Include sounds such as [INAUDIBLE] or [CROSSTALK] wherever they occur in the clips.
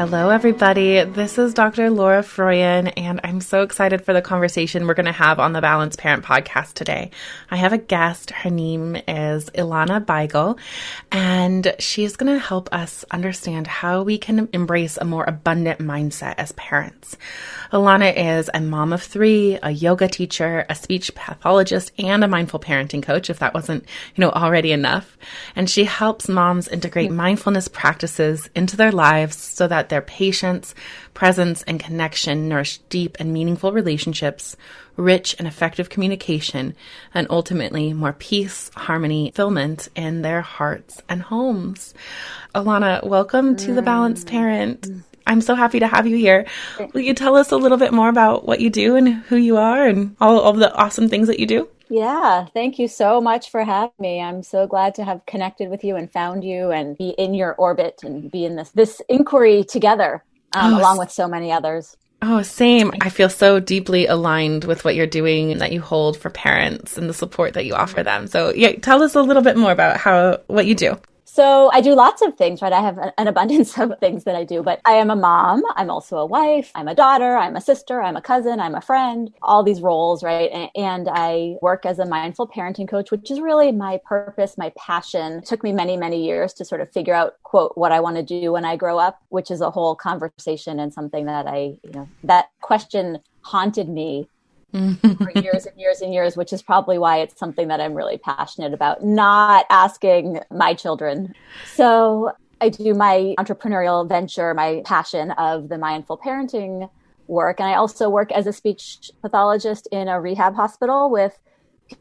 Hello, everybody. This is Dr. Laura Froyen, and I'm so excited for the conversation we're going to have on the Balanced Parent podcast today. I have a guest. Her name is Ilana Beigel, and she's going to help us understand how we can embrace a more abundant mindset as parents. Ilana is a mom of three, a yoga teacher, a speech pathologist, and a mindful parenting coach, if that wasn't, you know, already enough. And she helps moms integrate mindfulness practices into their lives so that their patience, presence, and connection nourish deep and meaningful relationships, rich and effective communication, and ultimately more peace, harmony, fulfillment in their hearts and homes. Ilana, welcome to the Balanced Parent. Mm. I'm so happy to have you here. Will you tell us a little bit more about what you do and who you are and all of the awesome things that you do? Yeah, thank you so much for having me. I'm so glad to have connected with you and found you and be in your orbit and be in this this inquiry together um, oh, along with so many others. Oh, same. I feel so deeply aligned with what you're doing and that you hold for parents and the support that you offer them. So, yeah, tell us a little bit more about how what you do. So I do lots of things, right? I have an abundance [LAUGHS] of things that I do, but I am a mom. I'm also a wife. I'm a daughter. I'm a sister. I'm a cousin. I'm a friend, all these roles, right? And I work as a mindful parenting coach, which is really my purpose, my passion. It took me many, many years to sort of figure out, quote, what I want to do when I grow up, which is a whole conversation and something that I, you know, that question haunted me for years and years and years, which is probably why it's something that I'm really passionate about, not asking my children. So I do my entrepreneurial venture, my passion of the mindful parenting work. And I also work as a speech pathologist in a rehab hospital with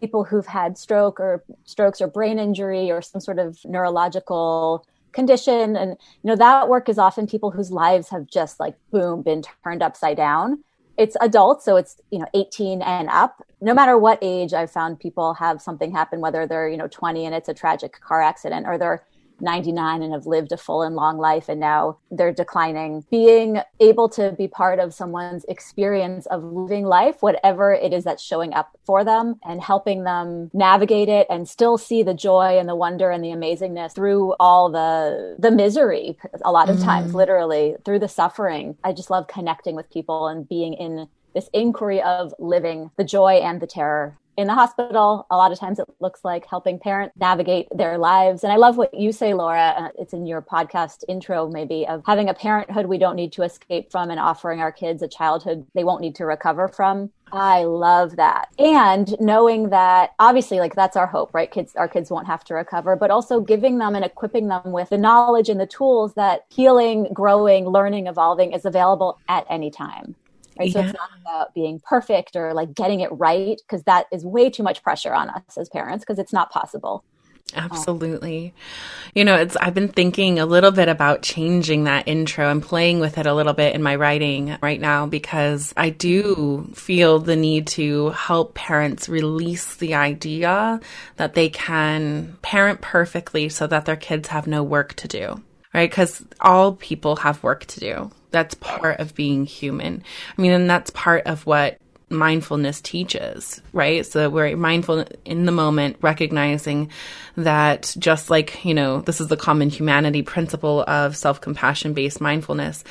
people who've had stroke or strokes or brain injury or some sort of neurological condition and you know that work is often people whose lives have just like boom been turned upside down it's adults so it's you know 18 and up. No matter what age i've found people have something happen whether they're you know 20 and it's a tragic car accident or they're 99 and have lived a full and long life and now they're declining. Being able to be part of someone's experience of living life, whatever it is that's showing up for them, and helping them navigate it and still see the joy and the wonder and the amazingness through all the the misery a lot of mm. times literally through the suffering. I just love connecting with people and being in this inquiry of living the joy and the terror in the hospital. A lot of times it looks like helping parents navigate their lives. And I love what you say, Laura. Uh, it's in your podcast intro, maybe, of having a parenthood we don't need to escape from and offering our kids a childhood they won't need to recover from. I love that. And knowing that obviously like that's our hope, right? Kids our kids won't have to recover, but also giving them and equipping them with the knowledge and the tools that healing, growing, learning, evolving is available at any time right? Yeah. So it's not about being perfect or like getting it right because that is way too much pressure on us as parents because it's not possible. Um, Absolutely. You know, it's I've been thinking a little bit about changing that intro and playing with it a little bit in my writing right now because I do feel the need to help parents release the idea that they can parent perfectly so that their kids have no work to do. Right? Cuz all people have work to do that's part of being human. I mean, and that's part of what mindfulness teaches, right? So we're mindful in the moment, recognizing that just like, you know, this is the common humanity principle of self-compassion based mindfulness,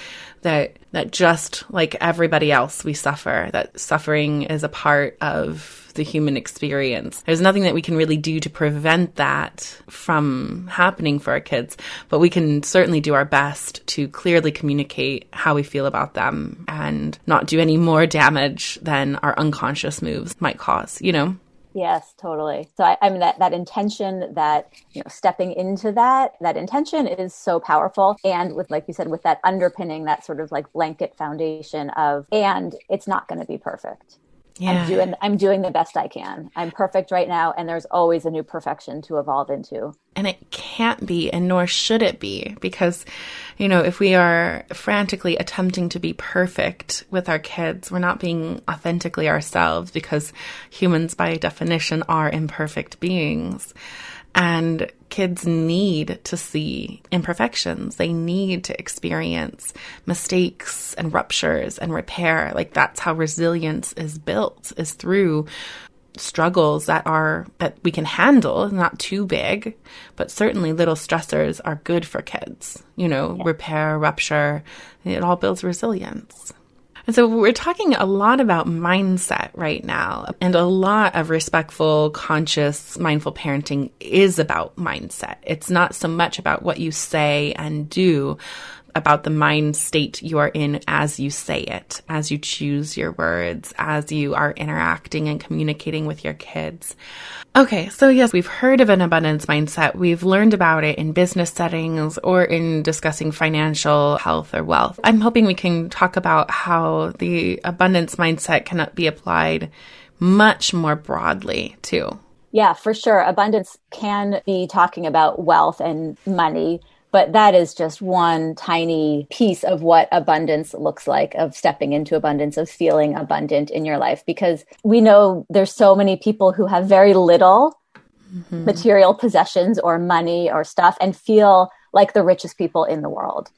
that, that just like everybody else, we suffer, that suffering is a part of the human experience. There's nothing that we can really do to prevent that from happening for our kids, but we can certainly do our best to clearly communicate how we feel about them and not do any more damage than our unconscious moves might cause, you know? Yes, totally. So I, I, mean that that intention, that you know, stepping into that, that intention is so powerful. And with, like you said, with that underpinning, that sort of like blanket foundation of, and it's not going to be perfect. Yeah. I'm doing I'm doing the best I can. I'm perfect right now and there's always a new perfection to evolve into. And it can't be and nor should it be because you know, if we are frantically attempting to be perfect with our kids, we're not being authentically ourselves because humans by definition are imperfect beings. And kids need to see imperfections. They need to experience mistakes and ruptures and repair. Like that's how resilience is built is through struggles that are that we can handle, not too big, but certainly little stressors are good for kids. You know, yeah. repair, rupture, it all builds resilience. And so we're talking a lot about mindset right now, and a lot of respectful, conscious, mindful parenting is about mindset. It's not so much about what you say and do, about the mind state you are in as you say it, as you choose your words, as you are interacting and communicating with your kids. Okay, so yes, we've heard of an abundance mindset. We've learned about it in business settings or in discussing financial health or wealth. I'm hoping we can talk about how the abundance mindset can be applied much more broadly too. Yeah, for sure. Abundance can be talking about wealth and money but that is just one tiny piece of what abundance looks like of stepping into abundance of feeling abundant in your life. Because we know there's so many people who have very little mm-hmm. material possessions or money or stuff and feel like the richest people in the world.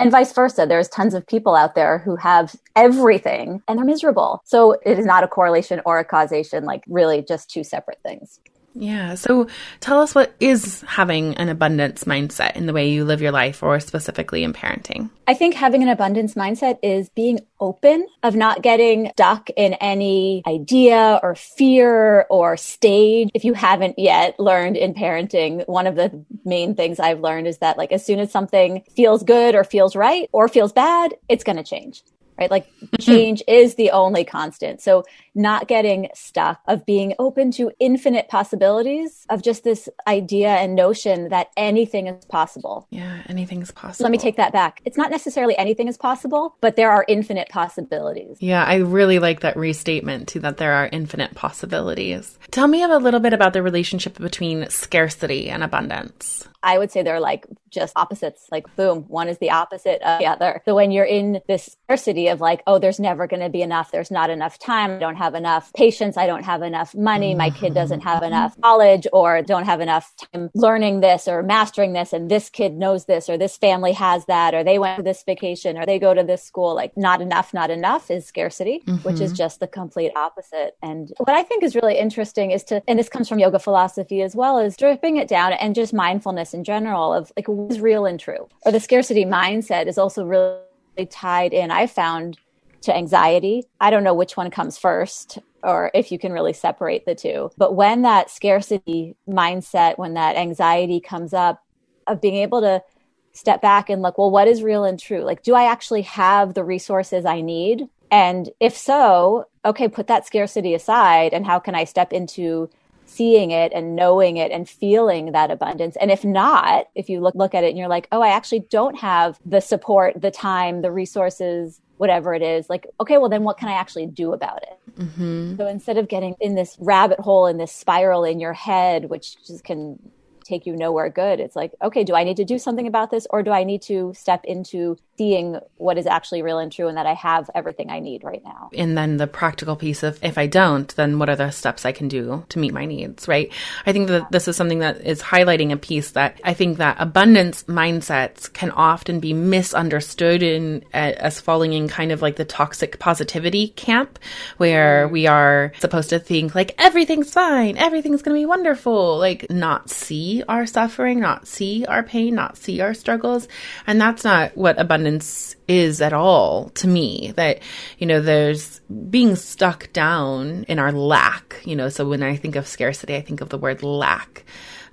And vice versa there's tons of people out there who have everything and they're miserable. So it is not a correlation or a causation like really just two separate things yeah. So tell us what is having an abundance mindset in the way you live your life or specifically in parenting. I think having an abundance mindset is being open of not getting stuck in any idea or fear or stage. If you haven't yet learned in parenting, one of the main things I've learned is that like as soon as something feels good or feels right or feels bad, it's going to change right? Like mm-hmm. change is the only constant. So not getting stuck of being open to infinite possibilities of just this idea and notion that anything is possible. Yeah, anything's possible. Let me take that back. It's not necessarily anything is possible, but there are infinite possibilities. Yeah, I really like that restatement too that there are infinite possibilities. Tell me a little bit about the relationship between scarcity and abundance. I would say they're like just opposites, like boom, one is the opposite of the other. So when you're in this scarcity of like, oh, there's never going to be enough, there's not enough time, I don't have enough patience, I don't have enough money, my kid doesn't have enough knowledge or don't have enough time learning this or mastering this, and this kid knows this, or this family has that, or they went to this vacation, or they go to this school, like not enough, not enough is scarcity, mm-hmm. which is mm-hmm. just the complete opposite. And what I think is really interesting is to, and this comes from yoga philosophy as well, is dripping it down and just mindfulness in general of like what is real and true. Or the scarcity mindset is also really tied in, I found, to anxiety. I don't know which one comes first or if you can really separate the two. But when that scarcity mindset, when that anxiety comes up, of being able to step back and look, well, what is real and true? Like, do I actually have the resources I need? And if so, okay, put that scarcity aside. And how can I step into seeing it and knowing it and feeling that abundance. And if not, if you look look at it and you're like, "Oh, I actually don't have the support, the time, the resources, whatever it is." Like, okay, well then what can I actually do about it? Mm-hmm. So instead of getting in this rabbit hole in this spiral in your head which just can take you nowhere good. It's like, okay, do I need to do something about this or do I need to step into seeing what is actually real and true and that I have everything I need right now? And then the practical piece of if I don't, then what are the steps I can do to meet my needs, right? I think that this is something that is highlighting a piece that I think that abundance mindsets can often be misunderstood in uh, as falling in kind of like the toxic positivity camp where we are supposed to think like everything's fine, everything's going to be wonderful, like not see our suffering, not see our pain, not see our struggles. And that's not what abundance is at all to me. That, you know, there's being stuck down in our lack, you know, so when I think of scarcity, I think of the word lack.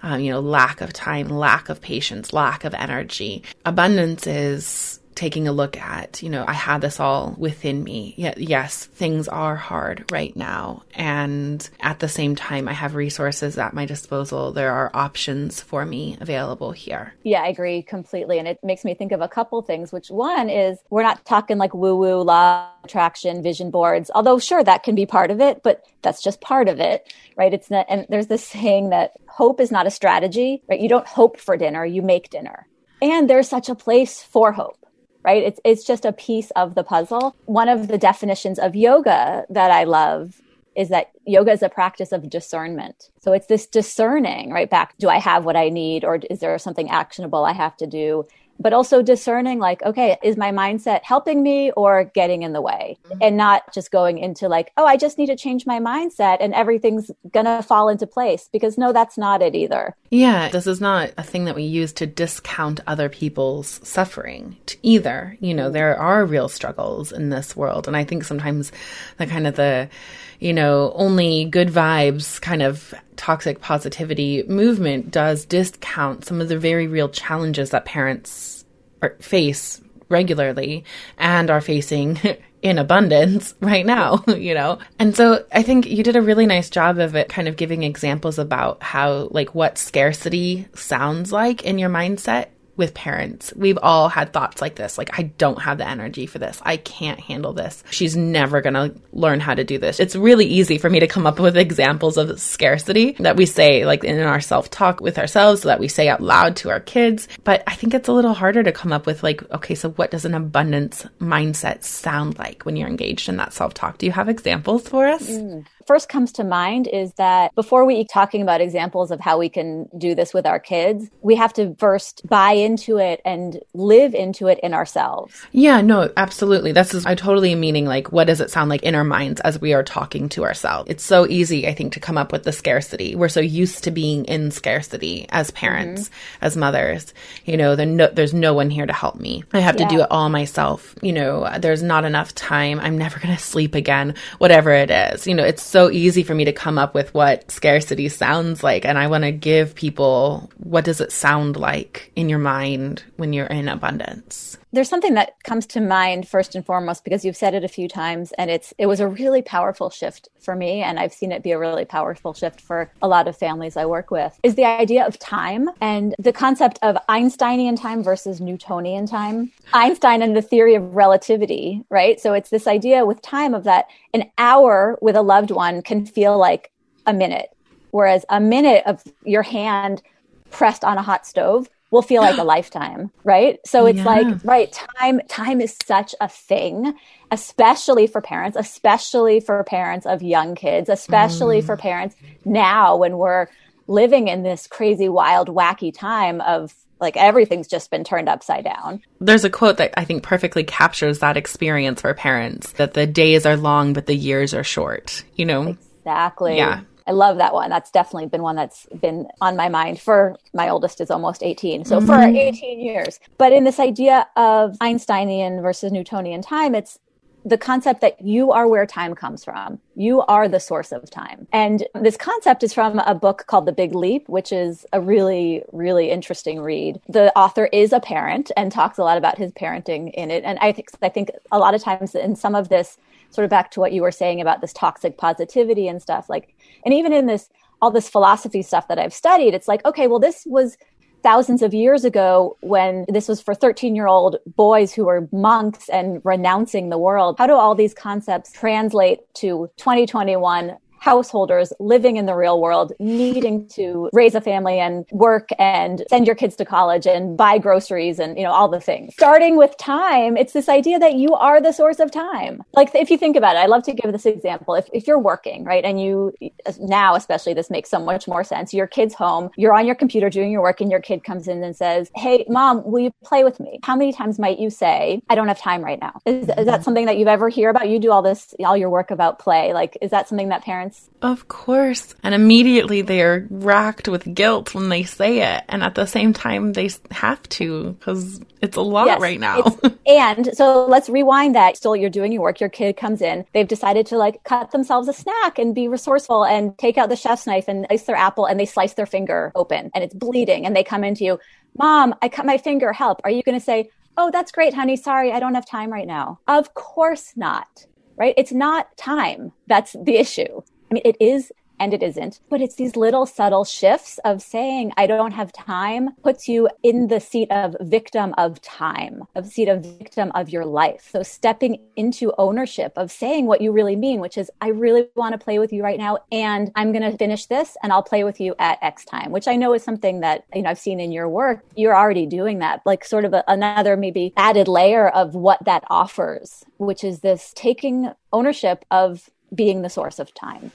Um, you know, lack of time, lack of patience, lack of energy. Abundance is taking a look at, you know, I had this all within me. Yeah, yes, things are hard right now. And at the same time, I have resources at my disposal. There are options for me available here. Yeah, I agree completely. And it makes me think of a couple things, which one is we're not talking like woo woo, law attraction, vision boards, although sure, that can be part of it, but that's just part of it, right? It's not, and there's this saying that hope is not a strategy, right? You don't hope for dinner, you make dinner. And there's such a place for hope right? It's, it's just a piece of the puzzle. One of the definitions of yoga that I love is that yoga is a practice of discernment. So it's this discerning, right? Back, do I have what I need or is there something actionable I have to do? But also discerning like okay is my mindset helping me or getting in the way? Mm-hmm. and not just going into like oh i just need to change my mindset and everything's gonna fall into place because no that's not it either. Yeah this is not a thing that we use to discount other people's suffering either. You know there are real struggles in this world and i think sometimes the kind of the you know, only good vibes kind of toxic positivity movement does discount some of the very real challenges that parents are, face regularly and are facing [LAUGHS] in abundance [LAUGHS] right now, [LAUGHS] you know? And so I think you did a really nice job of it kind of giving examples about how, like, what scarcity sounds like in your mindset with parents. We've all had thoughts like this like, I don't have the energy for this. I can't handle this. She's never going to learn how to do this. It's really easy for me to come up with examples of scarcity that we say, like in our self talk with ourselves, so that we say out loud to our kids. But I think it's a little harder to come up with, like, okay, so what does an abundance mindset sound like when you're engaged in that self talk? Do you have examples for us? Mm first comes to mind is that before we talking about examples of how we can do this with our kids, we have to first buy into it and live into it in ourselves. Yeah, no, absolutely. This is I totally meaning like what does it sound like in our minds as we are talking to ourselves? It's so easy, I think, to come up with the scarcity. We're so used to being in scarcity as parents, mm-hmm. as mothers. You know, no, there's no one here to help me. I have yeah. to do it all myself. You know, there's not enough time. I'm never going [LAUGHS] to sleep again. Whatever it is. You know, it's so easy for me to come up with what scarcity sounds like. And I want to give people what does it sound like in your mind when you're in abundance? There's something that comes to mind first and foremost because you've said it a few times and it's it was a really powerful shift for me and I've seen it be a really powerful shift for a lot of families I work with is the idea of time and the concept of Einsteinian time versus Newtonian time. Einstein and the theory of relativity, right? So it's this idea with time of that an hour with a loved one can feel like a minute whereas a minute of your hand pressed on a hot stove will feel like a [GASPS] lifetime, right? So it's yeah. like, right, time time is such a thing, especially for parents, especially for parents of young kids, especially mm. for parents now when we're living in this crazy wild wacky time of like everything's just been turned upside down. There's a quote that I think perfectly captures that experience for parents that the days are long but the years are short, you know? Exactly. Yeah. I love that one. That's definitely been one that's been on my mind for my oldest is almost 18. So mm-hmm. for 18 years. But in this idea of Einsteinian versus Newtonian time, it's the concept that you are where time comes from. You are the source of time. And this concept is from a book called The Big Leap, which is a really, really interesting read. The author is a parent and talks a lot about his parenting in it. And I think, I think a lot of times in some of this, sort of back to what you were saying about this toxic positivity and stuff, like, and even in this, all this philosophy stuff that I've studied, it's like, okay, well, this was thousands of years ago when this was for 13 year old boys who were monks and renouncing the world. How do all these concepts translate to 2021? Householders living in the real world, needing to raise a family and work and send your kids to college and buy groceries and, you know, all the things. Starting with time, it's this idea that you are the source of time. Like if you think about it, I love to give this example. If, if you're working, right, and you, now especially, this makes so much more sense. Your kid's home, you're on your computer doing your work, and your kid comes in and says, Hey, mom, will you play with me? How many times might you say, I don't have time right now? Is, is that something that you've ever hear about? You do all this, all your work about play. Like, is that something that parents? Of course. And immediately they are racked with guilt when they say it. And at the same time, they have to because it's a lot yes, right now. [LAUGHS] and so let's rewind that. Still, you're doing your work. Your kid comes in. They've decided to like cut themselves a snack and be resourceful and take out the chef's knife and slice their apple and they slice their finger open and it's bleeding. And they come into you, Mom, I cut my finger. Help. Are you going to say, Oh, that's great, honey. Sorry, I don't have time right now. Of course not. Right? It's not time. That's the issue. Mean, it is and it isn't. But it's these little subtle shifts of saying, I don't have time, puts you in the seat of victim of time, of seat of victim of your life. So stepping into ownership of saying what you really mean, which is, I really want to play with you right now. And I'm going to finish this and I'll play with you at X time, which I know is something that, you know, I've seen in your work. You're already doing that, like sort of a, another maybe added layer of what that offers, which is this taking ownership of being the source of time.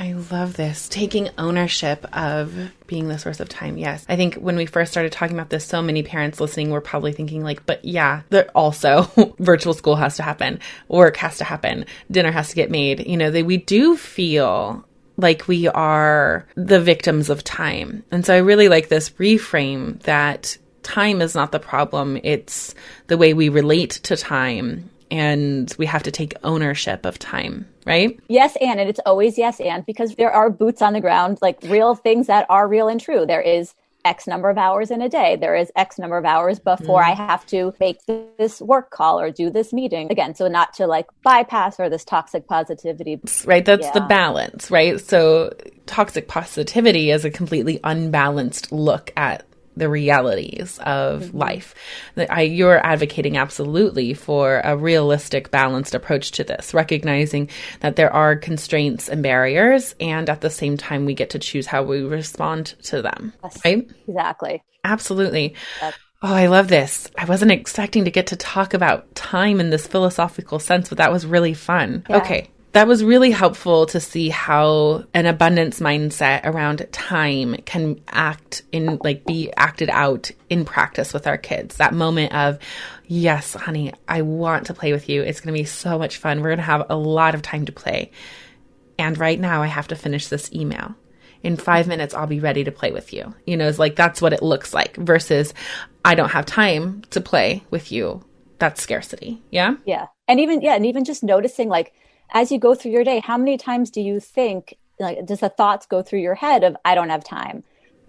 I love this. Taking ownership of being the source of time. Yes. I think when we first started talking about this, so many parents listening were probably thinking, like, but yeah, that also [LAUGHS] virtual school has to happen, work has to happen, dinner has to get made. You know, we do feel like we are the victims of time. And so I really like this reframe that time is not the problem, it's the way we relate to time and we have to take ownership of time, right? Yes, and, and it's always yes, and because there are boots on the ground, like real things that are real and true. There is X number of hours in a day. There is X number of hours before mm. I have to make this work call or do this meeting. Again, so not to like bypass or this toxic positivity. Right. That's yeah. the balance, right? So toxic positivity is a completely unbalanced look at the realities of mm-hmm. life. I, you're advocating absolutely for a realistic, balanced approach to this, recognizing that there are constraints and barriers, and at the same time, we get to choose how we respond to them. Yes, right? Exactly. Absolutely. That's- Oh, I love this. I wasn't expecting to get to talk about time in this philosophical sense, but that was really fun. Yeah. Okay that was really helpful to see how an abundance mindset around time can act in like be acted out in practice with our kids. That moment of, yes, honey, I want to play with you. It's going to be so much fun. We're going to have a lot of time to play. And right now I have to finish this email. In five minutes, I'll be ready to play with you. You know, it's like that's what it looks like versus I don't have time to play with you. That's scarcity. Yeah. Yeah. And even, yeah. And even just noticing like, as you go through your day, how many times do you think, like, does the thoughts go through your head of, I don't have time?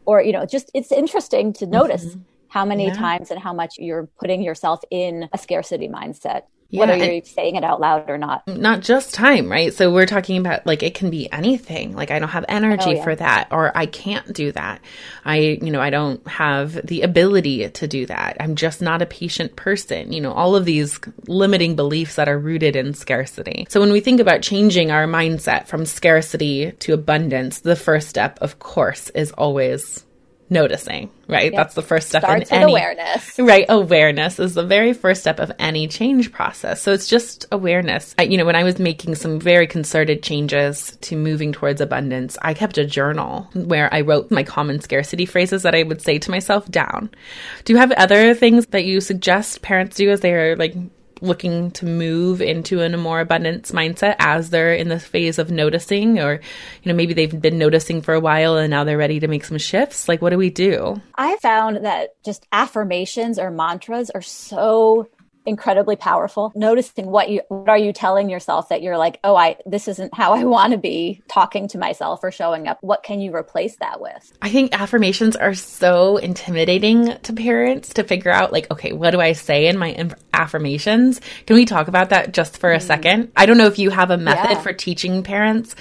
Or, you know, just it's interesting to notice mm-hmm. How many yeah. times and how much you're putting yourself in a scarcity mindset yeah, whether you're saying it out loud or not. Not just time, right? So we're talking about like it can be anything. Like I don't have energy oh, yeah. for that or I can't do that. I, you know, I don't have the ability to do that. I'm just not a patient person. You know, all of these limiting beliefs that are rooted in scarcity. So when we think about changing our mindset from scarcity to abundance, the first step, of course, is always noticing, right? Yep. That's the first step Starts in any awareness. Right, awareness is the very first step of any change process. So it's just awareness. I, you know, when I was making some very concerted changes to moving towards abundance, I kept a journal where I wrote my common scarcity phrases that I would say to myself down. Do you have other things that you suggest parents do as they are like looking to move into a more abundance mindset as they're in the phase of noticing or you know maybe they've been noticing for a while and now they're ready to make some shifts. Like what do we do? I found that just affirmations or mantras are so incredibly powerful. Noticing what you what are you telling yourself that you're like oh i this isn't how [LAUGHS] i want to be talking to myself or showing up. What can you replace that with? I think affirmations are so intimidating to parents to figure out like okay what do i say in my affirmations? Can we talk about that just for a mm. second? I don't know if you have a method yeah. for teaching parents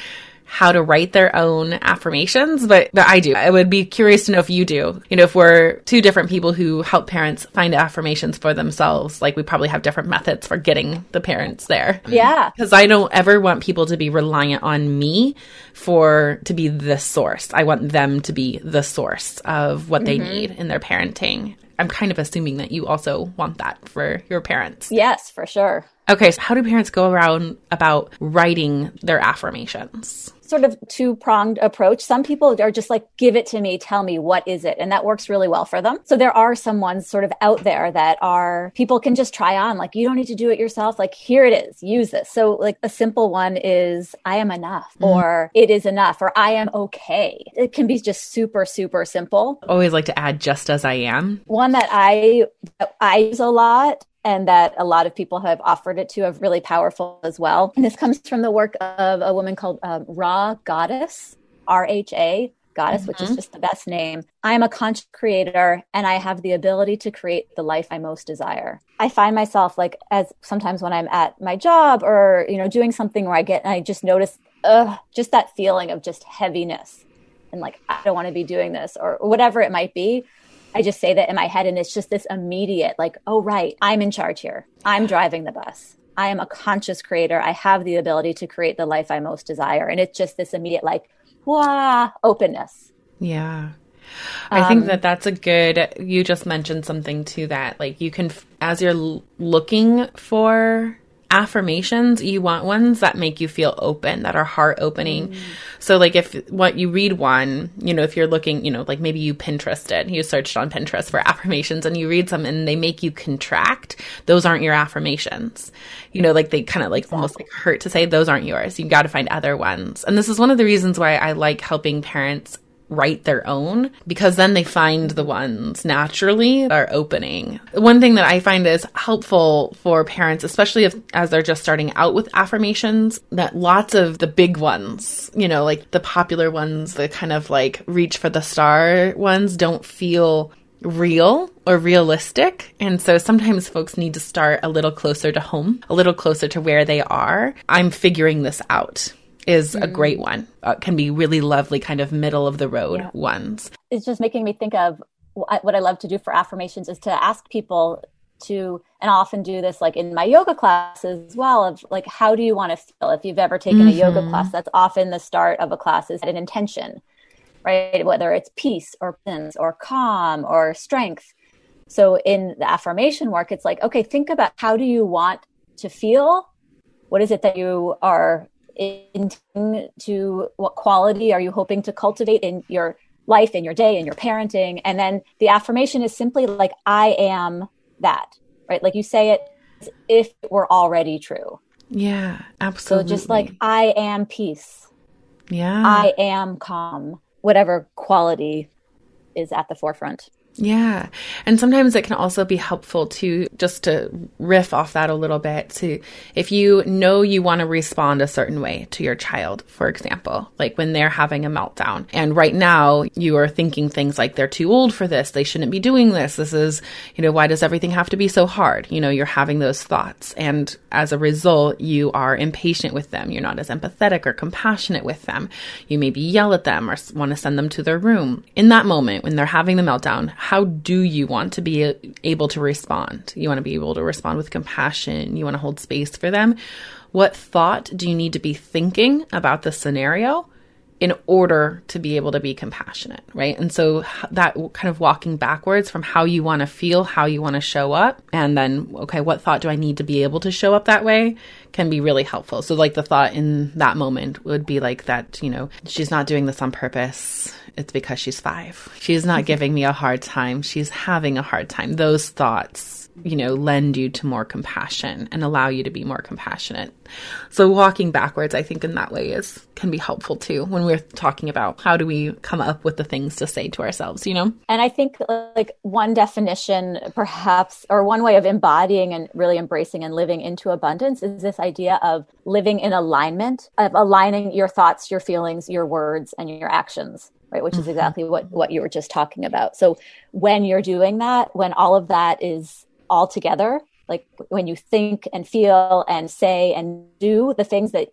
how to write their own affirmations, but, but I do. I would be curious to know if you do. You know, if we're two different people who help parents find affirmations for themselves, like we probably have different methods for getting the parents there. Yeah. Because I don't ever want people to be reliant on me for to be the source. I want them to be the source of what they mm-hmm. need in their parenting. I'm kind of assuming that you also want that for your parents. Yes, for sure. Okay, so how do parents go around about writing their affirmations? Sort of two pronged approach. Some people are just like, give it to me, tell me what is it? And that works really well for them. So there are some ones sort of out there that are people can just try on, like, you don't need to do it yourself. Like, here it is, use this. So, like, a simple one is, I am enough, mm. or it is enough, or I am okay. It can be just super, super simple. Always like to add just as I am. One that I, I use a lot and that a lot of people have offered it to of really powerful as well. And this comes from the work of a woman called um, Rha Goddess, R H A Goddess, mm-hmm. which is mm-hmm. just the best name. I am a conscious creator and I have the ability to create the life I most desire. I find myself like as sometimes when I'm at my job or, you know, doing something where I get and I just notice ugh, just that feeling of just heaviness and like I don't want to be doing this or whatever it might be. I just say that in my head and it's just this immediate, like, oh, right, I'm in charge here. I'm driving the bus. I am a conscious creator. I have the ability to create the life I most desire. And it's just this immediate, like, wah, openness. Yeah. I um, think that that's a good, you just mentioned something to that. Like, you can, as you're looking for affirmations, you want ones that make you feel open, that are heart opening. Mm. So like if what you read one, you know, if you're looking, you know, like maybe you Pinterested, you searched on Pinterest for [LAUGHS] affirmations and you read some and they make you contract, those aren't your affirmations. You know, like they kind of like exactly. almost like hurt to say those aren't yours. You got to find other ones. And this is one of the reasons why I like helping parents write their own because then they find the ones naturally that are opening. One thing that I find is helpful for parents, especially if as they're just starting out with affirmations, that lots of the big ones, you know, like the popular ones, the kind of like reach for the star ones don't feel real or realistic. And so sometimes folks need to start a little closer to home, a little closer to where they are. I'm figuring this out is mm. a great one. Uh, can be really lovely, kind of middle of the road yeah. ones. It's just making me think of what I love to do for affirmations is to ask people to, and I often do this like in my yoga classes as well, of like, how do you want to feel? If you've ever taken mm-hmm. a yoga mm-hmm. class, that's often the start of a class is an intention, right? Whether it's peace or peace or calm or strength. So in the affirmation work, it's like, okay, think about how do you want to feel? What is it that you are intending to what quality are you hoping to cultivate in your life in your day in your parenting? And then the affirmation is simply like i am that right? Like you say it if it were already true. Yeah absolutely so just like i am peace. Yeah. I am calm whatever quality is at the forefront yeah. And sometimes it can also be helpful to just to riff off that a little bit to if you know you want to respond a certain way to your child, for example, like when they're having a meltdown. And right now you are thinking things like they're too old for this, they shouldn't be doing this. This is, you know, why does everything have to be so hard? You know, you're having those thoughts. And as a result, you are impatient with them. You're not as empathetic or compassionate with them. You maybe yell at them or want to send them to their room. In that moment when they're having the meltdown, how do you want to be able to respond? You want to be able to respond with compassion. You want to hold space for them. What thought do you need to be thinking about the scenario in order to be able to be compassionate, right? And so that kind of walking backwards from how you want to feel, how you want to show up, and then, okay, what thought do I need to be able to show up that way can be really helpful. So, like, the thought in that moment would be like that, you know, she's not doing this on purpose it's because she's five. She's not mm-hmm. giving me a hard time. She's having a hard time. Those thoughts, you know, lend you to more compassion and allow you to be more compassionate. So walking backwards, I think in that way is can be helpful too when we're talking about how do we come up with the things to say to ourselves, you know? And I think like one definition perhaps or one way of embodying and really embracing and living into abundance is this idea of living in alignment, of aligning your thoughts, your feelings, your words and your actions right which is mm-hmm. exactly what what you were just talking about so when you're doing that when all of that is all together like when you think and feel and say and do the things that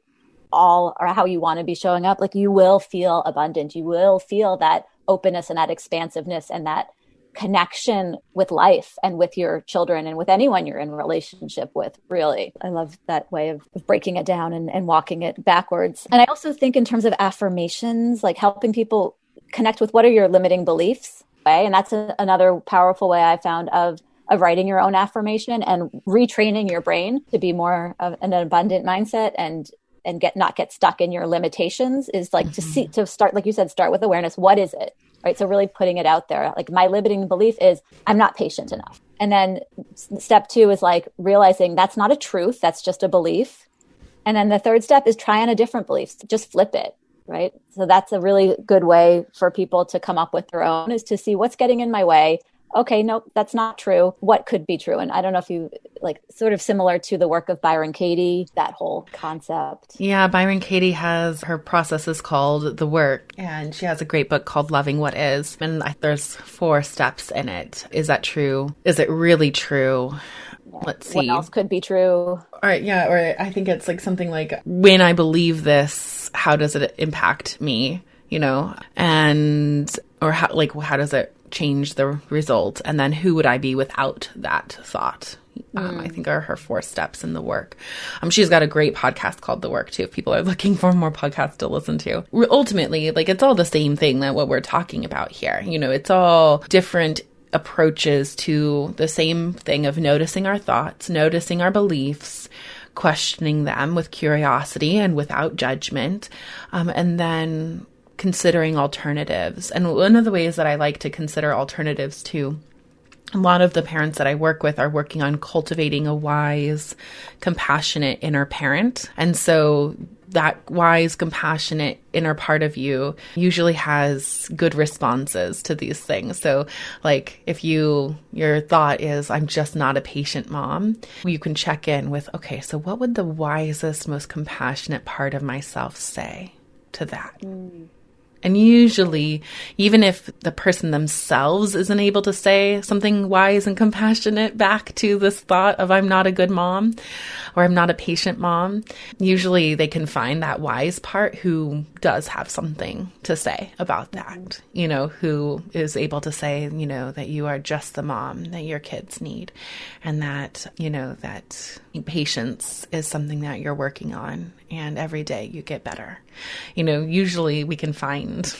all are how you want to be showing up, like you will feel abundant. You will feel that openness and that expansiveness and that connection with life and with your children and with anyone you're in relationship with really i love that way of, of breaking it down and, and walking it backwards and i also think in terms of affirmations like helping people connect with what are your limiting beliefs way. And that's a, another powerful way i found of of writing your own affirmation and retraining your brain to be more of an abundant mindset and and get not get stuck in your limitations is like mm-hmm. to see to start like you said start with awareness. What is it? Right? So really putting it out there. Like my limiting belief is i'm not patient enough. And then step 2 is like realizing that's not a truth. That's just a belief. And then the third step is try on a different belief. Just flip it right so that's a really good way for people to come up with their own is to see what's getting in my way okay, no, that's not true. What could be true? And I don't know if you like sort of similar to the work of Byron Katie, that whole concept. Yeah, Byron Katie has her process is called The Work, and she has a great book called Loving What Is. And there's four steps in it. Is that true? Is it really true? Let's see. What else could be true? All right, yeah, or I think it's like something like when I believe this, how does it impact me? You know, and or how like how does it change the result and then who would i be without that thought um, mm. i think are her four steps in the work um, she's got a great podcast called the work too if people are looking for more podcasts to listen to ultimately like it's all the same thing that what we're talking about here you know it's all different approaches to the same thing of noticing our thoughts noticing our beliefs questioning them with curiosity and without judgment um, and then considering alternatives. And one of the ways that I like to consider alternatives too a lot of the parents that I work with are working on cultivating a wise, compassionate inner parent. And so that wise, compassionate inner part of you usually has good responses to these things. So, like, if you, your thought is, I'm just not a patient mom, you can check in with, okay, so what would the wisest, most compassionate part of myself say to that? Mm. And usually, even if the person themselves isn't able to say something wise and compassionate back to this thought of I'm not a good mom or I'm not a patient mom, usually they can find that wise part who does have something to say about that, you know, who is able to say, you know, that you are just the mom that your kids need and that, you know, that patience is something that you're working on and every day you get better. You know, usually we can find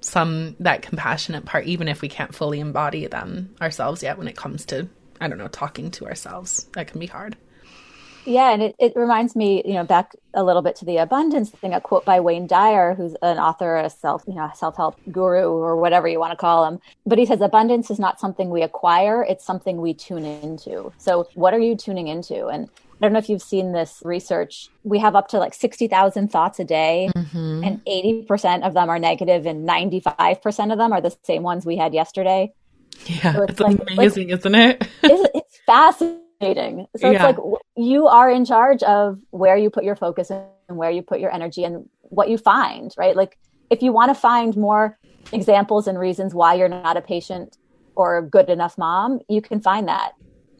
some that compassionate part even if we can't fully embody them ourselves yet when it comes to I don't know, talking to ourselves. That can be hard. Yeah, and it, it reminds me, you know, back a little bit to the abundance thing, a quote by Wayne Dyer, who's an author, a self, you know, self-help guru or whatever you want to call him. But he says abundance is not something we acquire, it's something we tune into. So what are you tuning into? And I don't know if you've seen this research. We have up to like 60,000 thoughts a day, mm-hmm. and 80% of them are negative, and 95% of them are the same ones we had yesterday. Yeah, so it's, it's like, amazing, like, isn't it? [LAUGHS] it's, it's fascinating So yeah. it's like you are in charge of where you put your focus and where you put your energy and what you find, right? Like if you want to find more examples and reasons why you're not a patient or a good enough mom, you can find that.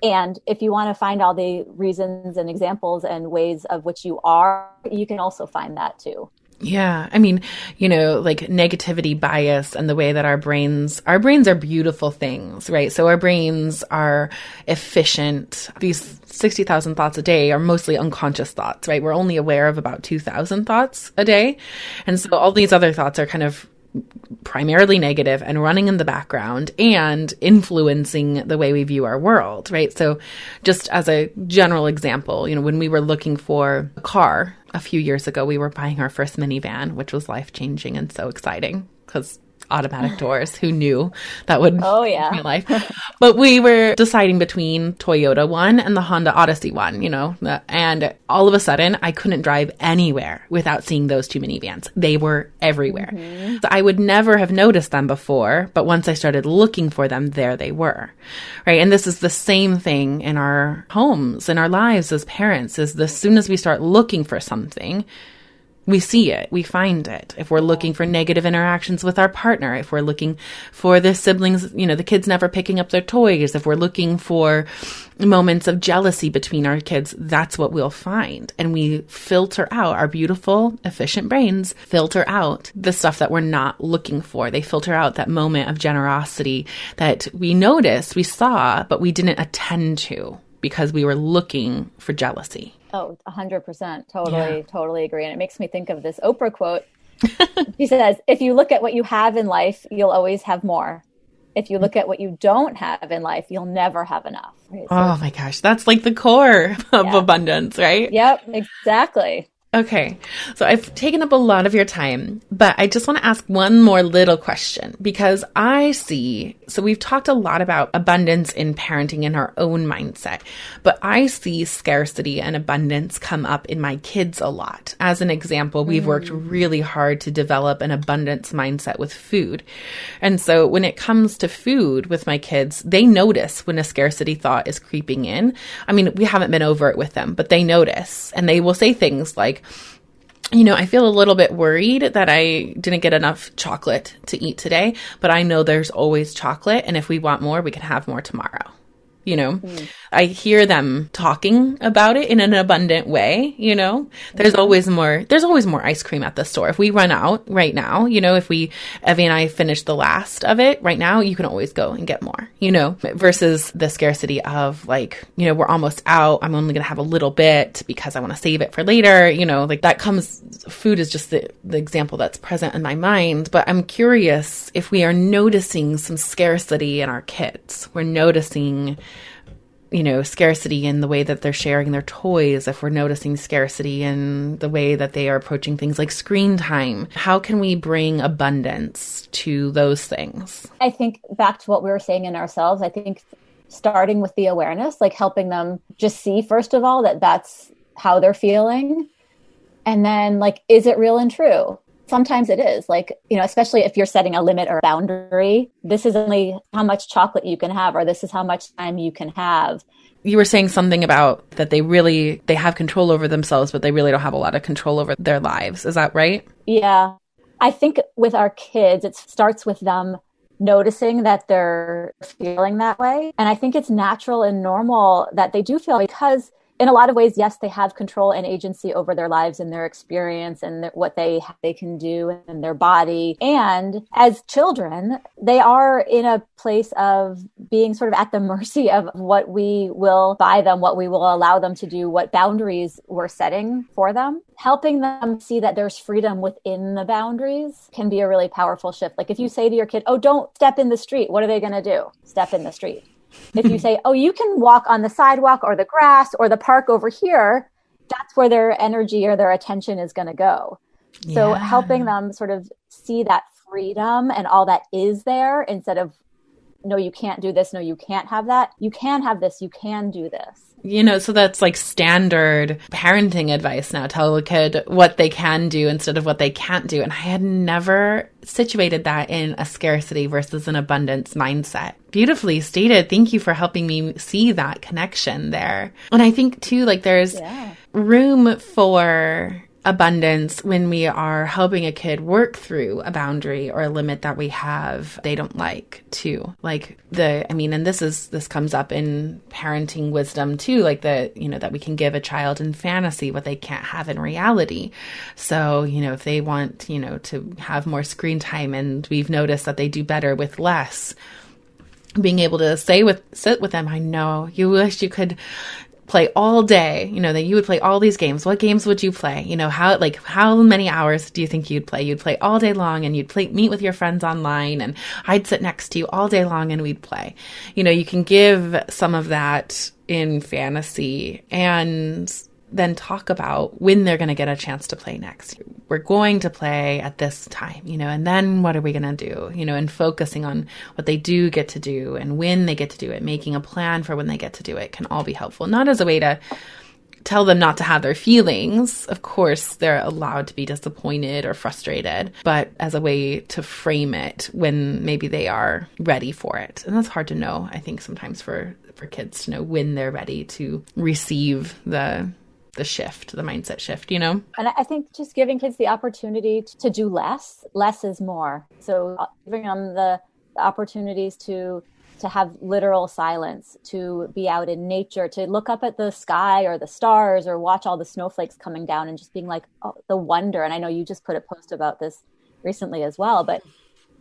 And if you want to find all the reasons and examples and ways of which you are, you can also find that too. Yeah. I mean, you know, like negativity bias and the way that our brains, our brains are beautiful things, right? So our brains are efficient. These 60,000 thoughts a day are mostly unconscious thoughts, right? We're only aware of about 2,000 thoughts a day. And so all these other thoughts are kind of primarily negative and running in the background and influencing the way we view our world, right? So, just as a general example, you know, when we were looking for a car a few years ago, we were buying our first minivan, which was life changing and so exciting because automatic doors. Who knew that would oh yeah my life? but we were deciding between Toyota one and the Honda Odyssey one, you know, and all of a sudden I couldn't drive anywhere without seeing those two minivans. They were everywhere. Mm-hmm. So I would never have noticed them before, but once I started looking for them, there they were. Right? And this is the same thing in our homes, in our lives as parents is as soon as we start looking for something, we see it, we find it. If we're looking for negative interactions with our partner, if we're looking for the siblings, you know, the kids never picking up their toys, if we're looking for moments of jealousy between our kids, that's what we'll find. And we filter out our beautiful, efficient brains, filter out the stuff that we're not looking for. They filter out that moment of generosity that we noticed, we saw, but we didn't attend to because we were looking for jealousy. Oh, 100%. Totally, yeah. totally agree. And it makes me think of this Oprah quote. [LAUGHS] she says, If you look at what you have in life, you'll always have more. If you look at what you don't have in life, you'll never have enough. Right? So, oh my gosh, that's like the core of yeah. abundance, right? Yep, exactly. Okay. So I've taken up a lot of your time, but I just want to ask one more little question because I see, so we've talked a lot about abundance in parenting in our own mindset, but I see scarcity and abundance come up in my kids a lot. As an example, we've mm. worked really hard to develop an abundance mindset with food. And so when it comes to food with my kids, they notice when a scarcity thought is creeping in. I mean, we haven't been over it with them, but they notice and they will say things like, you know, I feel a little bit worried that I didn't get enough chocolate to eat today, but I know there's always chocolate. And if we want more, we can have more tomorrow you know mm. i hear them talking about it in an abundant way you know? There's mm-hmm. always more there's always more ice cream at the store. If we run out right now you know if we evie and i finish the last of it right now you can always go and get more you know? Versus the scarcity of like you know we're almost out i'm only going to have a little bit because i want to save it for later you know? Like that comes food is just the, the example that's present in my mind but i'm curious if we are noticing some scarcity in our kids we're noticing you know, scarcity in the way that they're sharing their toys, if we're noticing scarcity in the way that they are approaching things like screen time, how can we bring abundance to those things? I think back to what we were saying in ourselves, I think starting with the awareness, like helping them just see, first of all, that that's how they're feeling. And then, like, is it real and true? Sometimes it is. Like you know especially if you're setting a limit or boundary this is only how much chocolate you can have or this is how much time you can have. You were saying something about that they really they have control over themselves but they really don't have a lot of control over their lives. Is that right? Yeah. I think with our kids it starts with them noticing that they're feeling that way. And i think it's natural and normal that they do feel because in a lot of ways, yes, they have control and agency over their lives and their experience and what they they can do in their body. And as children, they are in a place of being sort of at the [LAUGHS] mercy of what we will buy them, what we will allow them to do, what boundaries we're setting for them. Helping them see that there's freedom within the boundaries can be a really powerful shift. Like if you say to your kid, "Oh, don't step in the street," what are they going to do? Step in the street if you say, oh, you can walk on the sidewalk or the grass or the park over here, that's where their energy or their attention is going to go. Yeah. So helping them sort of see that freedom and all that is there instead of, no, you can't do this. No, you can't have that. You can have this. You can do this. You know, so that's like standard parenting advice now. Tell a kid what they can do instead of what they can't do. And I had never situated that in a scarcity versus an abundance mindset. Beautifully stated. Thank you for helping me see that connection there. And I think too, like there's yeah. room for abundance when we are helping a kid work through a boundary or a limit that we have they don't like too. Like the i mean and this is this comes up in parenting wisdom too like the you know that we can give a child in fantasy what they can't have in reality. So you know if they want you know to have more screen time and we've noticed that they do better with less being able to say with sit with them i know you wish you could play all day, you know, that you would play all these games. What games would you play? You know, how, like, how many hours do you think you'd play? You'd play all day long and you'd play, meet with your friends online and I'd sit next to you all day long and we'd play. You know, you can give some of that in fantasy and then talk about when they're going to get a chance to play next. We're going to play at this time, you know, and then what are we going to do, you know, and focusing on what they do get to do and when they get to do it, making a plan for when they get to do it can all be helpful. Not as a way to tell them not to have their feelings. Of course, they're allowed to be disappointed or frustrated, but as a way to frame it when maybe they are ready for it. And that's hard to know, I think, sometimes for for kids to know when they're ready to receive the the shift, the mindset shift, you know? And I think just giving kids the opportunity to do less, less is more. So uh, giving them the, the opportunities to to have literal silence, to be out in nature, to look up at the sky or the stars or watch all the snowflakes coming down and just being like oh, the wonder. And I know you just put a post about this recently as well, but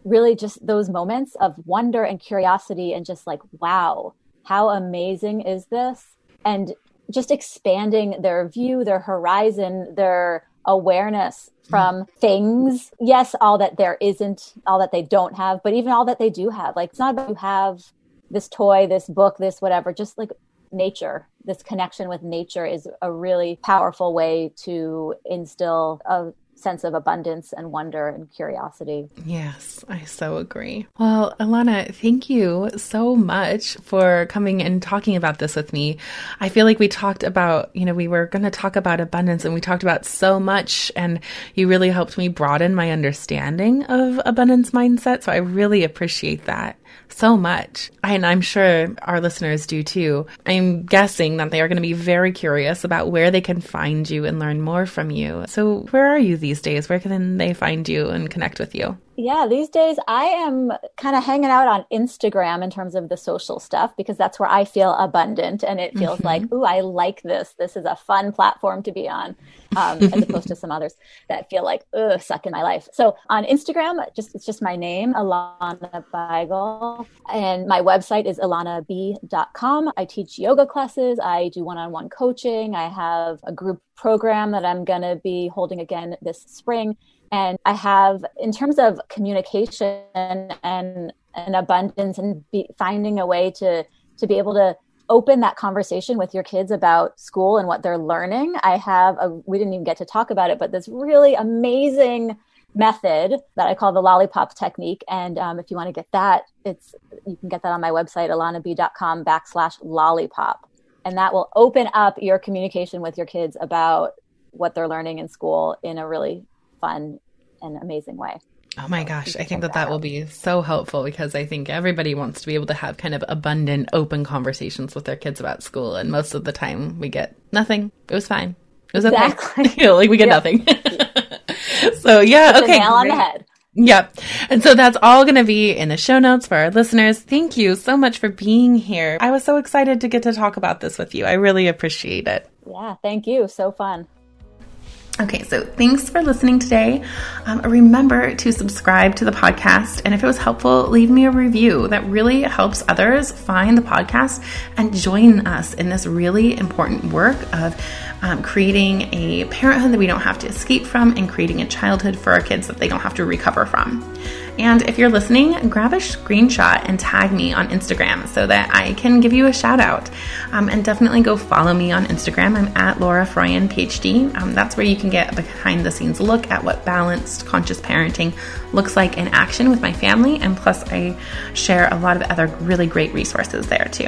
really just those moments of wonder and curiosity and just like, wow, how amazing is this? And just expanding their view, their horizon, their awareness mm. from things. Yes, all that there isn't, all that they don't have, but even all that they do have. Like it's not about you have this toy, this book, this whatever, just like nature. This connection with nature is a really powerful way to instill a sense of abundance and wonder and curiosity. Yes, I so agree. Well, Ilana, thank you so much for coming and talking about this with me. I feel like we talked about, you know, we were going to talk about abundance and we talked about so much, and you really helped me broaden my understanding of abundance mindset. So I really appreciate that so much. And I'm sure our listeners do too. I'm guessing that they are going to be very curious about where they can find you and learn more from you. So, where are you these days? Where can they find you and connect with you? Yeah, these days I am kind of hanging out on Instagram in terms of the social stuff because that's where I feel abundant and it feels mm-hmm. like, ooh, I like this. This is a fun platform to be on, um, as opposed to some others that feel like, ugh, suck in my life. So on Instagram, just it's just my name, Ilana Beigel, and my website is alanab.com. I teach yoga classes. I do one-on-one coaching. I have a group program that I'm going to be holding again this spring and I have, in terms of communication and, and abundance and be, finding a way to, to be able to open that conversation with your kids about school and what they're learning. I have a, we didn't even get to talk about it, but this really amazing method that I call the lollipop technique. And um, if you want to get that, it's, you can get that on my website, alanab.com backslash lollipop. And that will open up your communication with your kids about what they're learning in school in a really fun and amazing way. Oh my gosh, I think that that, will be so helpful because I think everybody wants to be able to have kind of abundant, open conversations with their kids about school. And most of the time we get nothing. It was fine. It was exactly. okay. [LAUGHS] you know, like we get nothing. [LAUGHS] so yeah, okay. nail on the head. Yep. And so that's all going to be in the show notes for our listeners. Thank you so much for being here. I was so excited to get to talk about this with you. I really appreciate it. Yeah, thank you. So fun. Okay, so thanks for listening today. Um, remember to subscribe to the podcast. And if it was helpful, leave me a review. That really helps others find the podcast and join us in this really important work of um, creating a parenthood that we don't have to escape from and creating a childhood for our kids that they don't have to recover from. And if you're listening, grab a screenshot and tag me on Instagram so that I can give you a shout out. Um, and definitely go follow me on Instagram. I'm at Laura Froyen, PhD. Um, that's where you can get a behind the scenes look at what balanced conscious parenting looks like in action with my family. And plus, I share a lot of other really great resources there too.